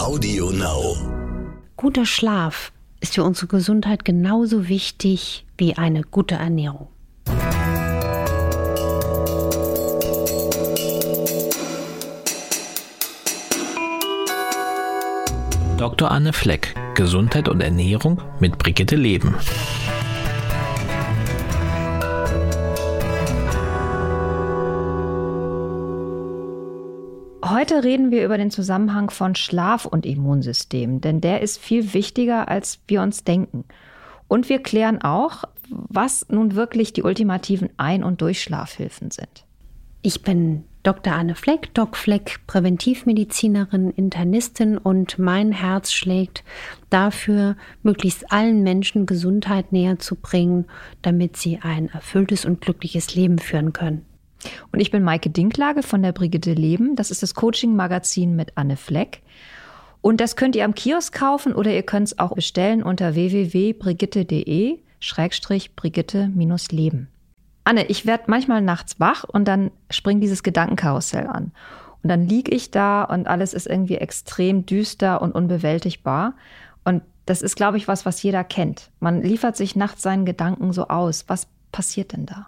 Audio Now. Guter Schlaf ist für unsere Gesundheit genauso wichtig wie eine gute Ernährung. Dr. Anne Fleck, Gesundheit und Ernährung mit Brigitte Leben. Heute reden wir über den Zusammenhang von Schlaf und Immunsystem, denn der ist viel wichtiger, als wir uns denken. Und wir klären auch, was nun wirklich die ultimativen Ein- und Durchschlafhilfen sind. Ich bin Dr. Anne Fleck, Doc Fleck, Präventivmedizinerin, Internistin und mein Herz schlägt dafür, möglichst allen Menschen Gesundheit näher zu bringen, damit sie ein erfülltes und glückliches Leben führen können. Und ich bin Maike Dinklage von der Brigitte Leben. Das ist das Coaching-Magazin mit Anne Fleck. Und das könnt ihr am Kiosk kaufen oder ihr könnt es auch bestellen unter www.brigitte.de Schrägstrich Brigitte-Leben. Anne, ich werde manchmal nachts wach und dann springt dieses Gedankenkarussell an. Und dann liege ich da und alles ist irgendwie extrem düster und unbewältigbar. Und das ist, glaube ich, was, was jeder kennt. Man liefert sich nachts seinen Gedanken so aus. Was passiert denn da?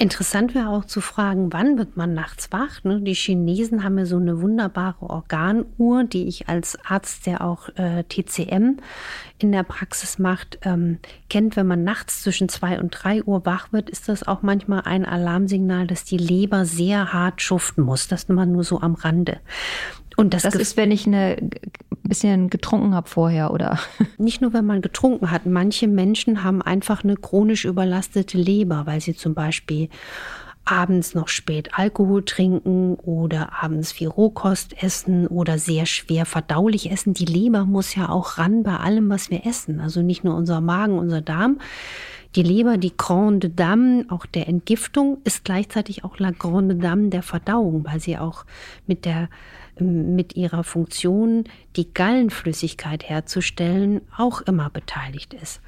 Interessant wäre auch zu fragen, wann wird man nachts wach? Ne? Die Chinesen haben ja so eine wunderbare Organuhr, die ich als Arzt, der auch äh, TCM in der Praxis macht, ähm, kennt. Wenn man nachts zwischen zwei und drei Uhr wach wird, ist das auch manchmal ein Alarmsignal, dass die Leber sehr hart schuften muss. Das immer nur so am Rande. Und das, das ist, wenn ich eine bisschen getrunken habe vorher, oder? Nicht nur, wenn man getrunken hat. Manche Menschen haben einfach eine chronisch überlastete Leber, weil sie zum Beispiel abends noch spät Alkohol trinken oder abends viel Rohkost essen oder sehr schwer verdaulich essen. Die Leber muss ja auch ran bei allem, was wir essen. Also nicht nur unser Magen, unser Darm. Die Leber, die Grande Dame, auch der Entgiftung, ist gleichzeitig auch la Grande Dame der Verdauung, weil sie auch mit der mit ihrer Funktion, die Gallenflüssigkeit herzustellen, auch immer beteiligt ist.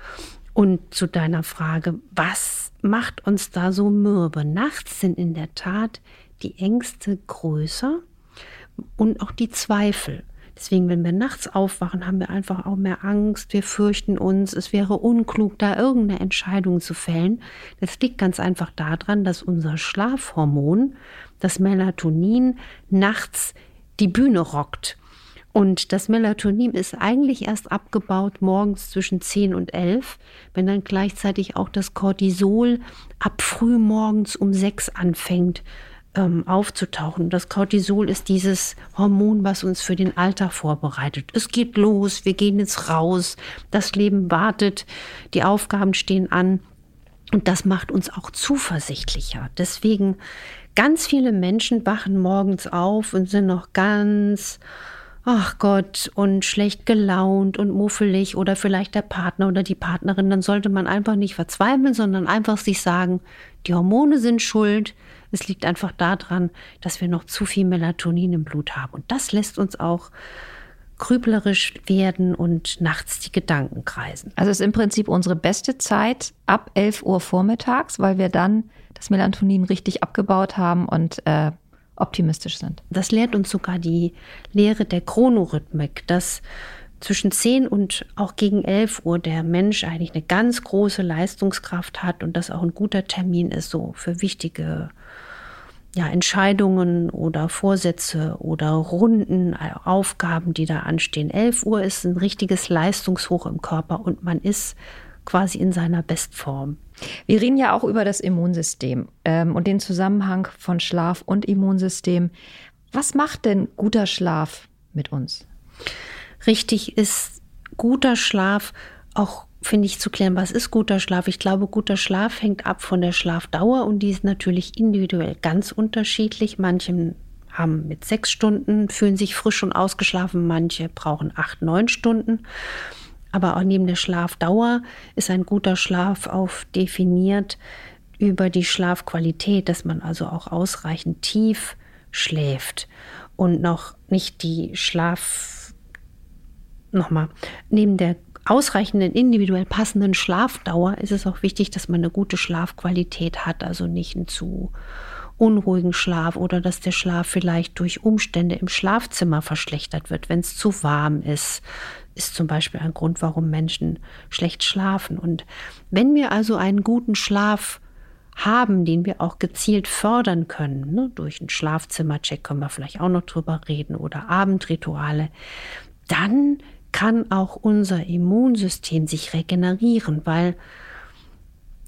Und zu deiner Frage, was macht uns da so mürbe? Nachts sind in der Tat die Ängste größer und auch die Zweifel. Deswegen, wenn wir nachts aufwachen, haben wir einfach auch mehr Angst. Wir fürchten uns. Es wäre unklug, da irgendeine Entscheidung zu fällen. Das liegt ganz einfach daran, dass unser Schlafhormon, das Melatonin, nachts die Bühne rockt. Und das Melatonin ist eigentlich erst abgebaut morgens zwischen 10 und 11, wenn dann gleichzeitig auch das Cortisol ab früh morgens um 6 anfängt ähm, aufzutauchen. Das Cortisol ist dieses Hormon, was uns für den Alltag vorbereitet. Es geht los, wir gehen jetzt raus, das Leben wartet, die Aufgaben stehen an. Und das macht uns auch zuversichtlicher. Deswegen Ganz viele Menschen wachen morgens auf und sind noch ganz, ach Gott, und schlecht gelaunt und muffelig oder vielleicht der Partner oder die Partnerin. Dann sollte man einfach nicht verzweifeln, sondern einfach sich sagen, die Hormone sind schuld. Es liegt einfach daran, dass wir noch zu viel Melatonin im Blut haben. Und das lässt uns auch grüblerisch werden und nachts die Gedanken kreisen. Also ist im Prinzip unsere beste Zeit ab 11 Uhr vormittags, weil wir dann das Melatonin richtig abgebaut haben und äh, optimistisch sind. Das lehrt uns sogar die Lehre der Chronorhythmik, dass zwischen 10 und auch gegen 11 Uhr der Mensch eigentlich eine ganz große Leistungskraft hat und das auch ein guter Termin ist, so für wichtige ja, Entscheidungen oder Vorsätze oder Runden, äh, Aufgaben, die da anstehen. 11 Uhr ist ein richtiges Leistungshoch im Körper und man ist quasi in seiner Bestform. Wir reden ja auch über das Immunsystem ähm, und den Zusammenhang von Schlaf und Immunsystem. Was macht denn guter Schlaf mit uns? Richtig ist guter Schlaf auch finde ich, zu klären, was ist guter Schlaf. Ich glaube, guter Schlaf hängt ab von der Schlafdauer und die ist natürlich individuell ganz unterschiedlich. Manche haben mit sechs Stunden, fühlen sich frisch und ausgeschlafen, manche brauchen acht, neun Stunden. Aber auch neben der Schlafdauer ist ein guter Schlaf auf definiert über die Schlafqualität, dass man also auch ausreichend tief schläft und noch nicht die Schlaf nochmal neben der ausreichenden individuell passenden Schlafdauer ist es auch wichtig, dass man eine gute Schlafqualität hat, also nicht ein zu unruhigen Schlaf oder dass der Schlaf vielleicht durch Umstände im Schlafzimmer verschlechtert wird, wenn es zu warm ist, ist zum Beispiel ein Grund, warum Menschen schlecht schlafen. Und wenn wir also einen guten Schlaf haben, den wir auch gezielt fördern können, ne, durch einen Schlafzimmercheck können wir vielleicht auch noch drüber reden oder Abendrituale, dann kann auch unser Immunsystem sich regenerieren, weil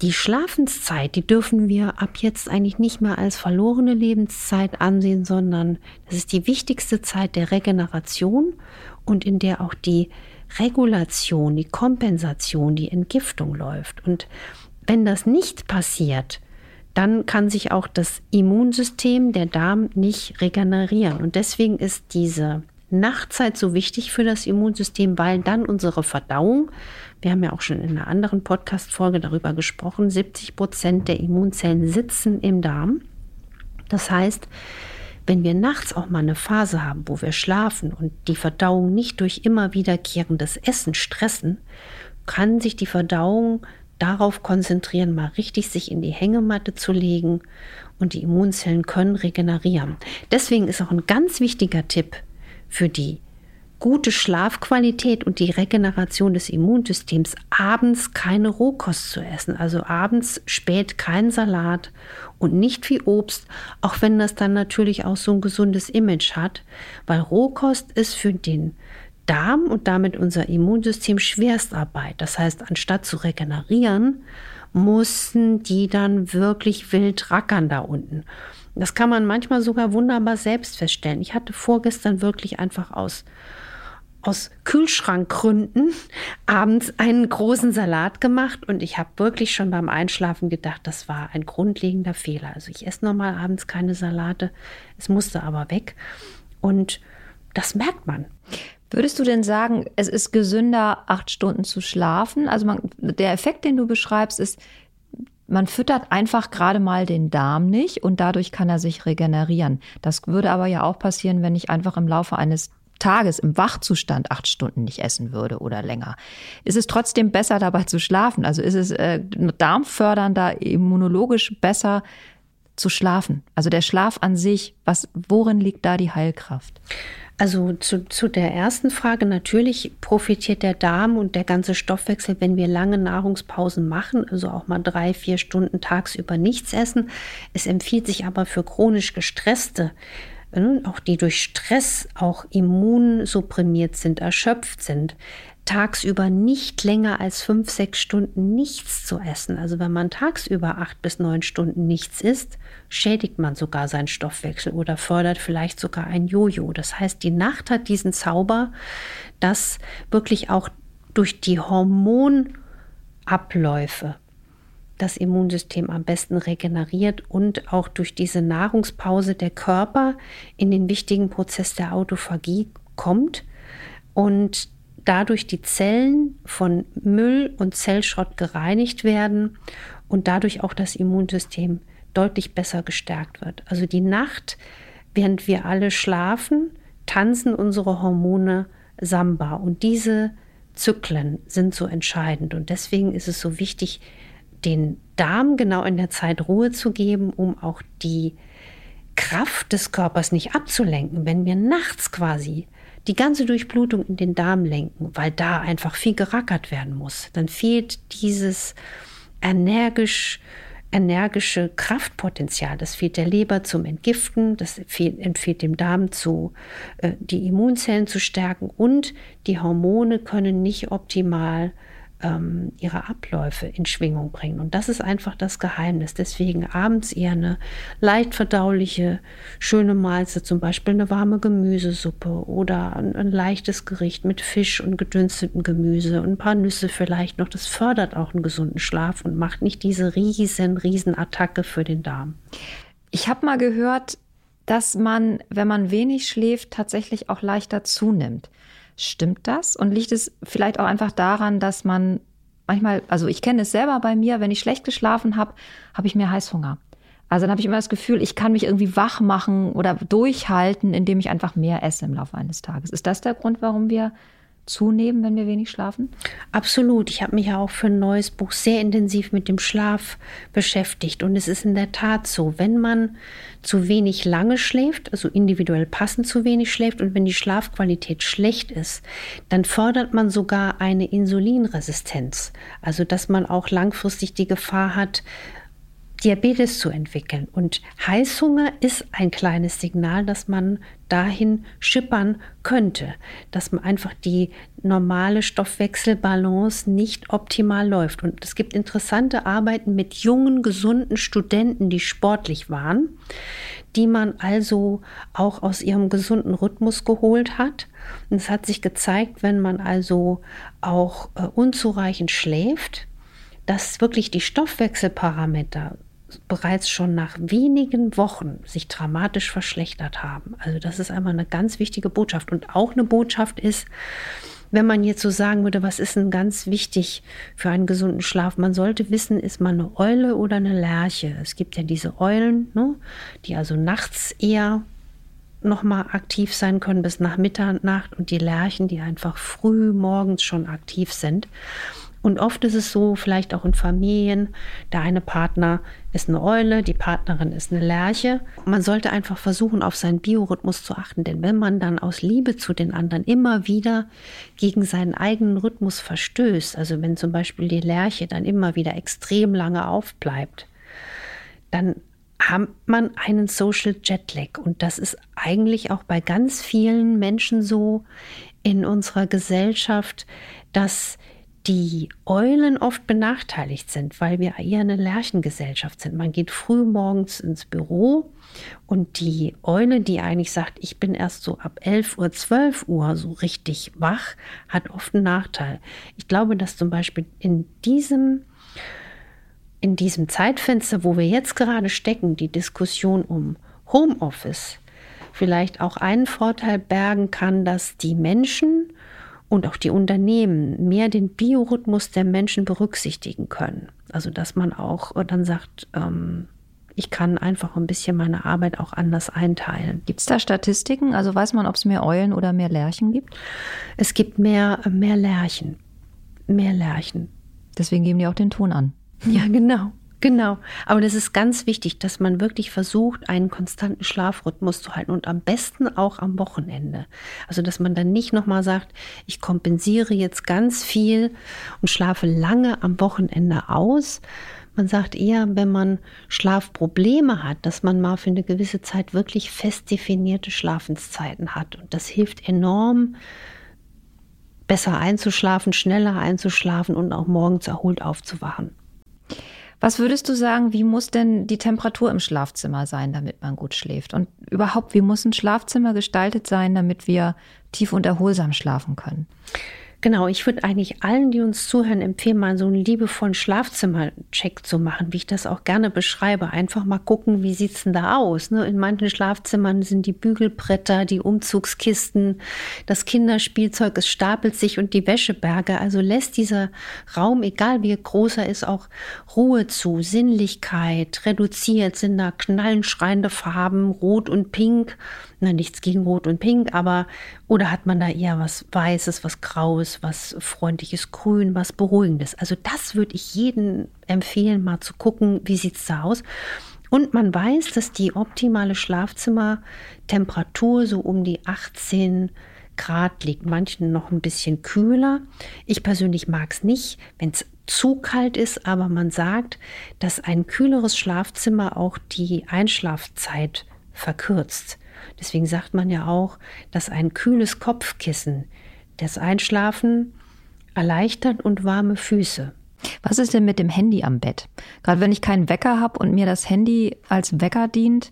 die Schlafenszeit, die dürfen wir ab jetzt eigentlich nicht mehr als verlorene Lebenszeit ansehen, sondern das ist die wichtigste Zeit der Regeneration und in der auch die Regulation, die Kompensation, die Entgiftung läuft. Und wenn das nicht passiert, dann kann sich auch das Immunsystem, der Darm nicht regenerieren. Und deswegen ist diese Nachtzeit so wichtig für das Immunsystem, weil dann unsere Verdauung, wir haben ja auch schon in einer anderen Podcast-Folge darüber gesprochen, 70 Prozent der Immunzellen sitzen im Darm. Das heißt, wenn wir nachts auch mal eine Phase haben, wo wir schlafen und die Verdauung nicht durch immer wiederkehrendes Essen stressen, kann sich die Verdauung darauf konzentrieren, mal richtig sich in die Hängematte zu legen und die Immunzellen können regenerieren. Deswegen ist auch ein ganz wichtiger Tipp für die gute Schlafqualität und die Regeneration des Immunsystems abends keine Rohkost zu essen. Also abends spät kein Salat und nicht viel Obst, auch wenn das dann natürlich auch so ein gesundes Image hat, weil Rohkost ist für den Darm und damit unser Immunsystem Schwerstarbeit. Das heißt, anstatt zu regenerieren, mussten die dann wirklich wild rackern da unten. Das kann man manchmal sogar wunderbar selbst feststellen. Ich hatte vorgestern wirklich einfach aus, aus Kühlschrankgründen abends einen großen Salat gemacht und ich habe wirklich schon beim Einschlafen gedacht, das war ein grundlegender Fehler. Also ich esse normal abends keine Salate, es musste aber weg und das merkt man. Würdest du denn sagen, es ist gesünder, acht Stunden zu schlafen? Also man, der Effekt, den du beschreibst, ist, man füttert einfach gerade mal den Darm nicht und dadurch kann er sich regenerieren. Das würde aber ja auch passieren, wenn ich einfach im Laufe eines Tages im Wachzustand acht Stunden nicht essen würde oder länger. Ist es trotzdem besser dabei zu schlafen? Also ist es äh, darmfördernder, immunologisch besser zu schlafen? Also der Schlaf an sich, was, worin liegt da die Heilkraft? Also zu, zu der ersten Frage, natürlich profitiert der Darm und der ganze Stoffwechsel, wenn wir lange Nahrungspausen machen, also auch mal drei, vier Stunden tagsüber nichts essen. Es empfiehlt sich aber für chronisch gestresste, äh, auch die durch Stress auch immunsupprimiert sind, erschöpft sind, tagsüber nicht länger als fünf, sechs Stunden nichts zu essen. Also wenn man tagsüber acht bis neun Stunden nichts isst, schädigt man sogar seinen Stoffwechsel oder fördert vielleicht sogar ein Jojo. Das heißt, die Nacht hat diesen Zauber, dass wirklich auch durch die Hormonabläufe das Immunsystem am besten regeneriert und auch durch diese Nahrungspause der Körper in den wichtigen Prozess der Autophagie kommt und dadurch die Zellen von Müll und Zellschrott gereinigt werden und dadurch auch das Immunsystem deutlich besser gestärkt wird. Also die Nacht, während wir alle schlafen, tanzen unsere Hormone Samba und diese Zyklen sind so entscheidend und deswegen ist es so wichtig, den Darm genau in der Zeit Ruhe zu geben, um auch die Kraft des Körpers nicht abzulenken. Wenn wir nachts quasi die ganze Durchblutung in den Darm lenken, weil da einfach viel gerackert werden muss. Dann fehlt dieses energisch energische Kraftpotenzial. Das fehlt der Leber zum Entgiften, das empfiehlt dem Darm zu, äh, die Immunzellen zu stärken und die Hormone können nicht optimal ähm, ihre Abläufe in Schwingung bringen. Und das ist einfach das Geheimnis. Deswegen abends eher eine leicht verdauliche, schöne Mahlzeit, zum Beispiel eine warme Gemüsesuppe oder ein, ein leichtes Gericht mit Fisch und gedünstetem Gemüse und ein paar Nüsse vielleicht noch. Das fördert auch einen gesunden Schlaf und macht nicht diese riesen, riesen Attacke für den Darm. Ich habe mal gehört, dass man, wenn man wenig schläft, tatsächlich auch leichter zunimmt. Stimmt das? Und liegt es vielleicht auch einfach daran, dass man manchmal, also ich kenne es selber bei mir, wenn ich schlecht geschlafen habe, habe ich mehr Heißhunger. Also dann habe ich immer das Gefühl, ich kann mich irgendwie wach machen oder durchhalten, indem ich einfach mehr esse im Laufe eines Tages. Ist das der Grund, warum wir zunehmen, wenn wir wenig schlafen? Absolut. Ich habe mich ja auch für ein neues Buch sehr intensiv mit dem Schlaf beschäftigt. Und es ist in der Tat so, wenn man zu wenig lange schläft, also individuell passend zu wenig schläft und wenn die Schlafqualität schlecht ist, dann fördert man sogar eine Insulinresistenz. Also dass man auch langfristig die Gefahr hat, Diabetes zu entwickeln. Und Heißhunger ist ein kleines Signal, dass man dahin schippern könnte, dass man einfach die normale Stoffwechselbalance nicht optimal läuft. Und es gibt interessante Arbeiten mit jungen, gesunden Studenten, die sportlich waren, die man also auch aus ihrem gesunden Rhythmus geholt hat. Und es hat sich gezeigt, wenn man also auch äh, unzureichend schläft, dass wirklich die Stoffwechselparameter bereits schon nach wenigen Wochen sich dramatisch verschlechtert haben. Also das ist einmal eine ganz wichtige Botschaft. Und auch eine Botschaft ist, wenn man jetzt so sagen würde, was ist denn ganz wichtig für einen gesunden Schlaf? Man sollte wissen, ist man eine Eule oder eine Lerche? Es gibt ja diese Eulen, ne, die also nachts eher nochmal aktiv sein können bis nach Mitternacht und die Lerchen, die einfach früh morgens schon aktiv sind. Und oft ist es so, vielleicht auch in Familien, der eine Partner ist eine Eule, die Partnerin ist eine Lerche. Man sollte einfach versuchen, auf seinen Biorhythmus zu achten, denn wenn man dann aus Liebe zu den anderen immer wieder gegen seinen eigenen Rhythmus verstößt, also wenn zum Beispiel die Lerche dann immer wieder extrem lange aufbleibt, dann hat man einen Social Jetlag. Und das ist eigentlich auch bei ganz vielen Menschen so in unserer Gesellschaft, dass die Eulen oft benachteiligt sind, weil wir eher eine Lerchengesellschaft sind. Man geht früh morgens ins Büro und die Eule, die eigentlich sagt, ich bin erst so ab 11 Uhr, 12 Uhr so richtig wach, hat oft einen Nachteil. Ich glaube, dass zum Beispiel in diesem, in diesem Zeitfenster, wo wir jetzt gerade stecken, die Diskussion um Homeoffice vielleicht auch einen Vorteil bergen kann, dass die Menschen und auch die Unternehmen mehr den Biorhythmus der Menschen berücksichtigen können. Also dass man auch dann sagt, ähm, ich kann einfach ein bisschen meine Arbeit auch anders einteilen. Gibt es da Statistiken? Also weiß man, ob es mehr Eulen oder mehr Lerchen gibt? Es gibt mehr, mehr Lerchen. Mehr Lerchen. Deswegen geben die auch den Ton an. Ja, genau. Genau, aber das ist ganz wichtig, dass man wirklich versucht, einen konstanten Schlafrhythmus zu halten und am besten auch am Wochenende. Also, dass man dann nicht nochmal sagt, ich kompensiere jetzt ganz viel und schlafe lange am Wochenende aus. Man sagt eher, wenn man Schlafprobleme hat, dass man mal für eine gewisse Zeit wirklich fest definierte Schlafenszeiten hat. Und das hilft enorm, besser einzuschlafen, schneller einzuschlafen und auch morgens erholt aufzuwachen. Was würdest du sagen, wie muss denn die Temperatur im Schlafzimmer sein, damit man gut schläft? Und überhaupt, wie muss ein Schlafzimmer gestaltet sein, damit wir tief und erholsam schlafen können? Genau, ich würde eigentlich allen, die uns zuhören, empfehlen, mal so einen liebevollen Schlafzimmercheck zu machen, wie ich das auch gerne beschreibe. Einfach mal gucken, wie sieht es denn da aus. Ne? In manchen Schlafzimmern sind die Bügelbretter, die Umzugskisten, das Kinderspielzeug, es stapelt sich und die Wäscheberge. Also lässt dieser Raum, egal wie groß er ist, auch Ruhe zu, Sinnlichkeit, reduziert, sind da knallenschreiende Farben, rot und pink na, nichts gegen Rot und Pink, aber oder hat man da eher was Weißes, was Graues, was freundliches Grün, was Beruhigendes? Also das würde ich jedem empfehlen, mal zu gucken, wie sieht es da aus. Und man weiß, dass die optimale Schlafzimmertemperatur so um die 18 Grad liegt, manchen noch ein bisschen kühler. Ich persönlich mag es nicht, wenn es zu kalt ist, aber man sagt, dass ein kühleres Schlafzimmer auch die Einschlafzeit verkürzt. Deswegen sagt man ja auch, dass ein kühles Kopfkissen das Einschlafen erleichtert und warme Füße. Was ist denn mit dem Handy am Bett? Gerade wenn ich keinen Wecker habe und mir das Handy als Wecker dient,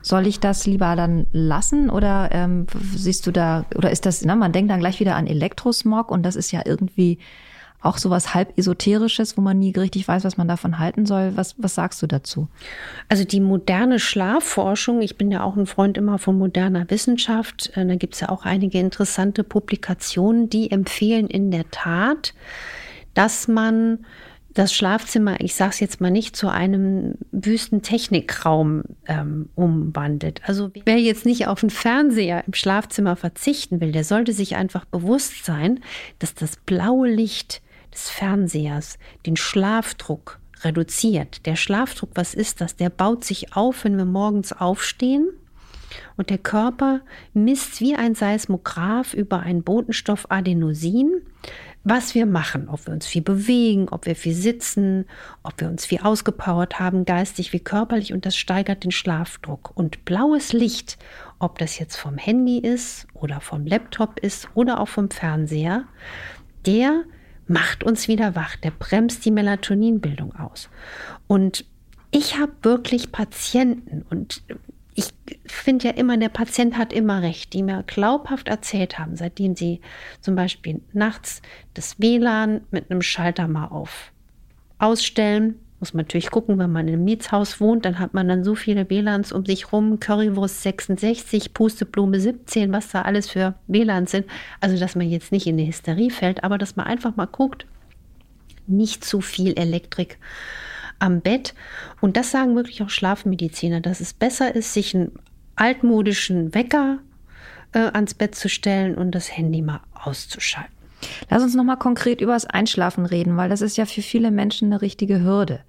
soll ich das lieber dann lassen oder ähm, siehst du da, oder ist das, na, man denkt dann gleich wieder an Elektrosmog und das ist ja irgendwie auch sowas halb esoterisches, wo man nie richtig weiß, was man davon halten soll. Was, was sagst du dazu? Also die moderne Schlafforschung, ich bin ja auch ein Freund immer von moderner Wissenschaft, äh, da gibt es ja auch einige interessante Publikationen, die empfehlen in der Tat, dass man das Schlafzimmer, ich sage es jetzt mal nicht, zu einem Wüstentechnikraum ähm, umwandelt. Also wer jetzt nicht auf einen Fernseher im Schlafzimmer verzichten will, der sollte sich einfach bewusst sein, dass das blaue Licht des Fernsehers den Schlafdruck reduziert. Der Schlafdruck, was ist das? Der baut sich auf, wenn wir morgens aufstehen. Und der Körper misst wie ein Seismograph über einen Botenstoff Adenosin, was wir machen, ob wir uns viel bewegen, ob wir viel sitzen, ob wir uns viel ausgepowert haben, geistig wie körperlich, und das steigert den Schlafdruck. Und blaues Licht, ob das jetzt vom Handy ist oder vom Laptop ist oder auch vom Fernseher, der macht uns wieder wach, der bremst die Melatoninbildung aus. Und ich habe wirklich Patienten und ich finde ja immer, der Patient hat immer recht, die mir glaubhaft erzählt haben, seitdem sie zum Beispiel nachts das WLAN mit einem Schalter mal auf ausstellen. Muss man natürlich gucken, wenn man einem Mietshaus wohnt, dann hat man dann so viele WLANs um sich rum, Currywurst 66, Pusteblume 17, was da alles für WLANs sind. Also, dass man jetzt nicht in die Hysterie fällt, aber dass man einfach mal guckt, nicht zu viel Elektrik am Bett. Und das sagen wirklich auch Schlafmediziner, dass es besser ist, sich einen altmodischen Wecker äh, ans Bett zu stellen und das Handy mal auszuschalten. Lass uns noch mal konkret über das Einschlafen reden, weil das ist ja für viele Menschen eine richtige Hürde.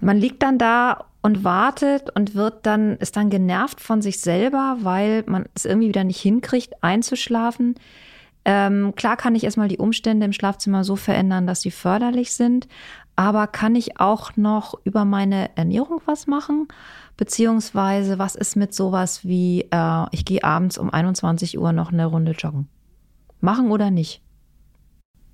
Man liegt dann da und wartet und wird dann, ist dann genervt von sich selber, weil man es irgendwie wieder nicht hinkriegt, einzuschlafen. Ähm, klar kann ich erstmal die Umstände im Schlafzimmer so verändern, dass sie förderlich sind. Aber kann ich auch noch über meine Ernährung was machen? Beziehungsweise was ist mit sowas wie, äh, ich gehe abends um 21 Uhr noch eine Runde joggen? Machen oder nicht?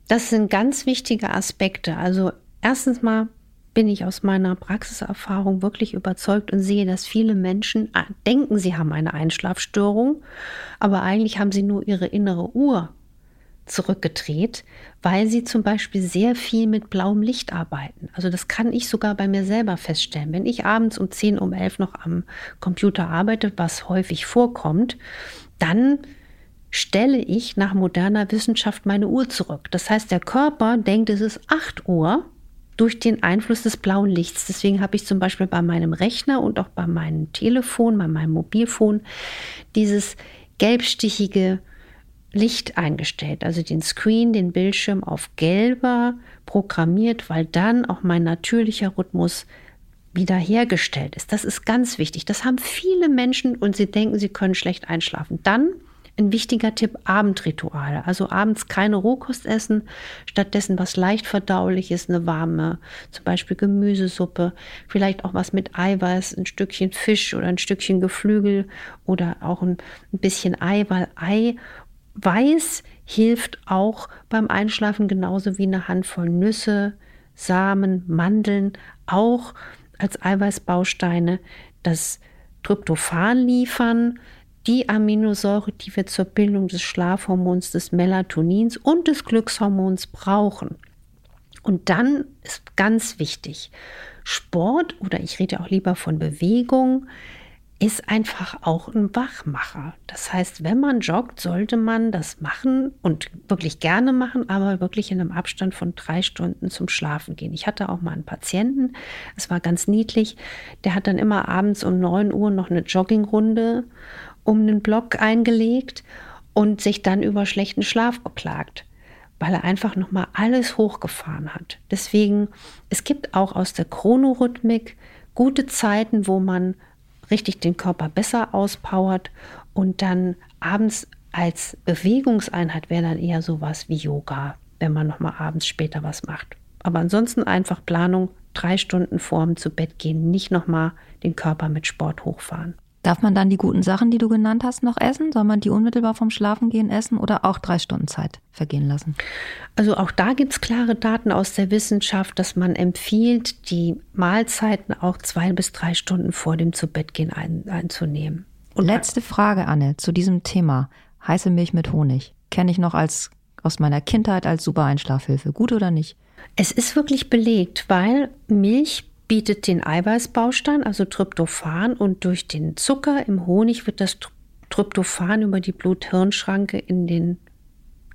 Das sind ganz wichtige Aspekte. Also erstens mal bin ich aus meiner Praxiserfahrung wirklich überzeugt und sehe, dass viele Menschen äh, denken, sie haben eine Einschlafstörung, aber eigentlich haben sie nur ihre innere Uhr zurückgedreht, weil sie zum Beispiel sehr viel mit blauem Licht arbeiten. Also das kann ich sogar bei mir selber feststellen. Wenn ich abends um 10, um 11 noch am Computer arbeite, was häufig vorkommt, dann stelle ich nach moderner Wissenschaft meine Uhr zurück. Das heißt, der Körper denkt, es ist 8 Uhr durch den Einfluss des blauen Lichts. Deswegen habe ich zum Beispiel bei meinem Rechner und auch bei meinem Telefon, bei meinem Mobilfon dieses gelbstichige Licht eingestellt, also den Screen, den Bildschirm auf gelber programmiert, weil dann auch mein natürlicher Rhythmus wiederhergestellt ist. Das ist ganz wichtig. Das haben viele Menschen und sie denken, sie können schlecht einschlafen. Dann ein wichtiger Tipp, Abendrituale. Also abends keine Rohkost essen, stattdessen was leicht verdauliches, eine warme, zum Beispiel Gemüsesuppe, vielleicht auch was mit Eiweiß, ein Stückchen Fisch oder ein Stückchen Geflügel oder auch ein, ein bisschen Ei, weil Ei Weiß hilft auch beim Einschlafen genauso wie eine Handvoll Nüsse, Samen, Mandeln, auch als Eiweißbausteine das Tryptophan liefern, die Aminosäure, die wir zur Bildung des Schlafhormons, des Melatonins und des Glückshormons brauchen. Und dann ist ganz wichtig, Sport oder ich rede auch lieber von Bewegung, ist einfach auch ein Wachmacher. Das heißt, wenn man joggt, sollte man das machen und wirklich gerne machen, aber wirklich in einem Abstand von drei Stunden zum Schlafen gehen. Ich hatte auch mal einen Patienten, es war ganz niedlich, der hat dann immer abends um 9 Uhr noch eine Joggingrunde um den Block eingelegt und sich dann über schlechten Schlaf beklagt weil er einfach nochmal alles hochgefahren hat. Deswegen, es gibt auch aus der Chronorhythmik gute Zeiten, wo man richtig den Körper besser auspowert und dann abends als Bewegungseinheit wäre dann eher sowas wie Yoga, wenn man noch mal abends später was macht. Aber ansonsten einfach Planung, drei Stunden vorm zu Bett gehen, nicht noch mal den Körper mit Sport hochfahren. Darf man dann die guten Sachen, die du genannt hast, noch essen? Soll man die unmittelbar vom Schlafengehen essen oder auch drei Stunden Zeit vergehen lassen? Also auch da gibt es klare Daten aus der Wissenschaft, dass man empfiehlt, die Mahlzeiten auch zwei bis drei Stunden vor dem Zubettgehen ein, einzunehmen. Und Letzte Frage, Anne, zu diesem Thema. Heiße Milch mit Honig. Kenne ich noch als aus meiner Kindheit als super Einschlafhilfe. Gut oder nicht? Es ist wirklich belegt, weil Milch bietet den Eiweißbaustein, also Tryptophan, und durch den Zucker im Honig wird das Tryptophan über die Blut-Hirn-Schranke in den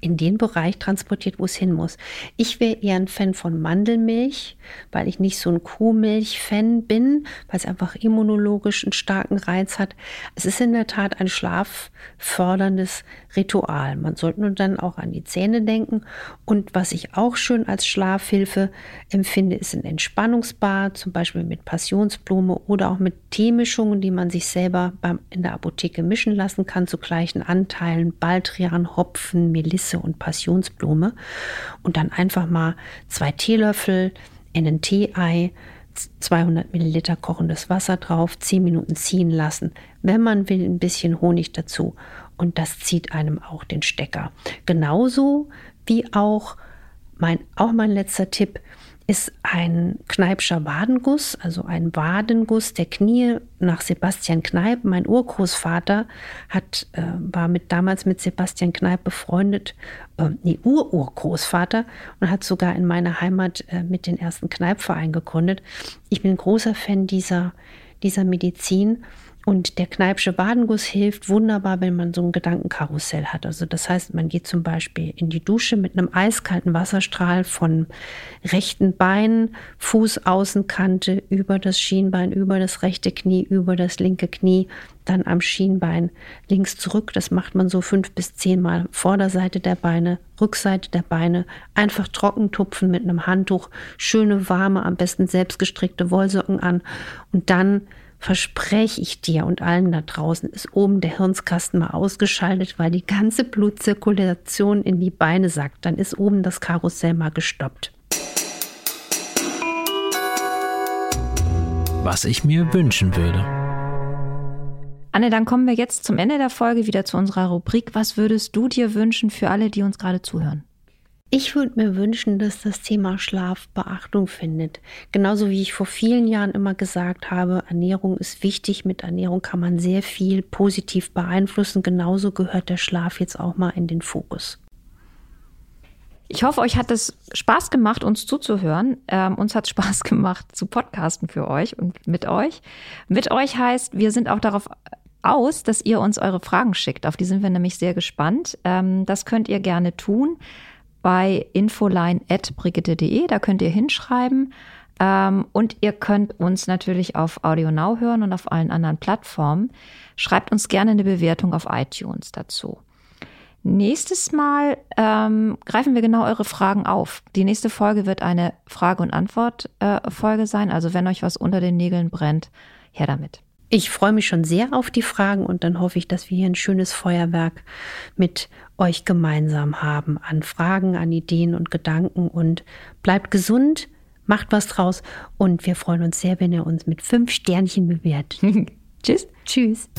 in den Bereich transportiert, wo es hin muss. Ich wäre eher ein Fan von Mandelmilch, weil ich nicht so ein Kuhmilch-Fan bin, weil es einfach immunologisch einen starken Reiz hat. Es ist in der Tat ein schlafförderndes Ritual. Man sollte nur dann auch an die Zähne denken. Und was ich auch schön als Schlafhilfe empfinde, ist ein Entspannungsbad, zum Beispiel mit Passionsblume oder auch mit Teemischungen, die man sich selber in der Apotheke mischen lassen kann, zu gleichen Anteilen. Baldrian, Hopfen, Melisse und Passionsblume. Und dann einfach mal zwei Teelöffel in ein Tee-Ei 200 Milliliter kochendes Wasser drauf, 10 Minuten ziehen lassen. Wenn man will, ein bisschen Honig dazu und das zieht einem auch den Stecker. Genauso wie auch mein, auch mein letzter Tipp ist ein Kneipscher Wadenguss, also ein Wadenguss der Knie nach Sebastian Kneip. Mein Urgroßvater hat, äh, war mit, damals mit Sebastian Kneip befreundet, äh, nee, Ururgroßvater und hat sogar in meiner Heimat äh, mit den ersten Kneipverein gegründet. Ich bin großer Fan dieser, dieser Medizin und der Kneipsche Badenguss hilft wunderbar, wenn man so ein Gedankenkarussell hat. Also das heißt, man geht zum Beispiel in die Dusche mit einem eiskalten Wasserstrahl von rechten Bein, Fußaußenkante über das Schienbein, über das rechte Knie, über das linke Knie, dann am Schienbein links zurück. Das macht man so fünf bis zehnmal. Vorderseite der Beine, Rückseite der Beine. Einfach trocken tupfen mit einem Handtuch. Schöne, warme, am besten selbstgestrickte Wollsocken an. Und dann verspreche ich dir und allen da draußen, ist oben der Hirnskasten mal ausgeschaltet, weil die ganze Blutzirkulation in die Beine sackt. Dann ist oben das Karussell mal gestoppt. Was ich mir wünschen würde. Anne, dann kommen wir jetzt zum Ende der Folge wieder zu unserer Rubrik. Was würdest du dir wünschen für alle, die uns gerade zuhören? Ich würde mir wünschen, dass das Thema Schlaf Beachtung findet. Genauso wie ich vor vielen Jahren immer gesagt habe, Ernährung ist wichtig. Mit Ernährung kann man sehr viel positiv beeinflussen. Genauso gehört der Schlaf jetzt auch mal in den Fokus. Ich hoffe, euch hat es Spaß gemacht, uns zuzuhören. Ähm, uns hat es Spaß gemacht, zu podcasten für euch und mit euch. Mit euch heißt, wir sind auch darauf aus, dass ihr uns eure Fragen schickt. Auf die sind wir nämlich sehr gespannt. Ähm, das könnt ihr gerne tun bei infoline.brigitte.de. Da könnt ihr hinschreiben. Ähm, und ihr könnt uns natürlich auf Audio Now hören und auf allen anderen Plattformen. Schreibt uns gerne eine Bewertung auf iTunes dazu. Nächstes Mal ähm, greifen wir genau eure Fragen auf. Die nächste Folge wird eine Frage- und Antwort-Folge äh, sein. Also wenn euch was unter den Nägeln brennt, her damit. Ich freue mich schon sehr auf die Fragen und dann hoffe ich, dass wir hier ein schönes Feuerwerk mit euch gemeinsam haben an Fragen, an Ideen und Gedanken und bleibt gesund, macht was draus und wir freuen uns sehr, wenn ihr uns mit fünf Sternchen bewertet. Tschüss. Tschüss.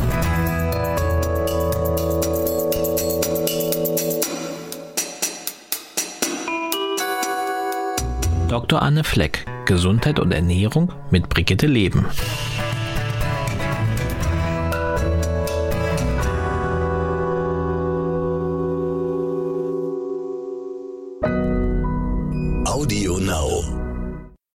Dr. Anne Fleck, Gesundheit und Ernährung mit Brigitte Leben.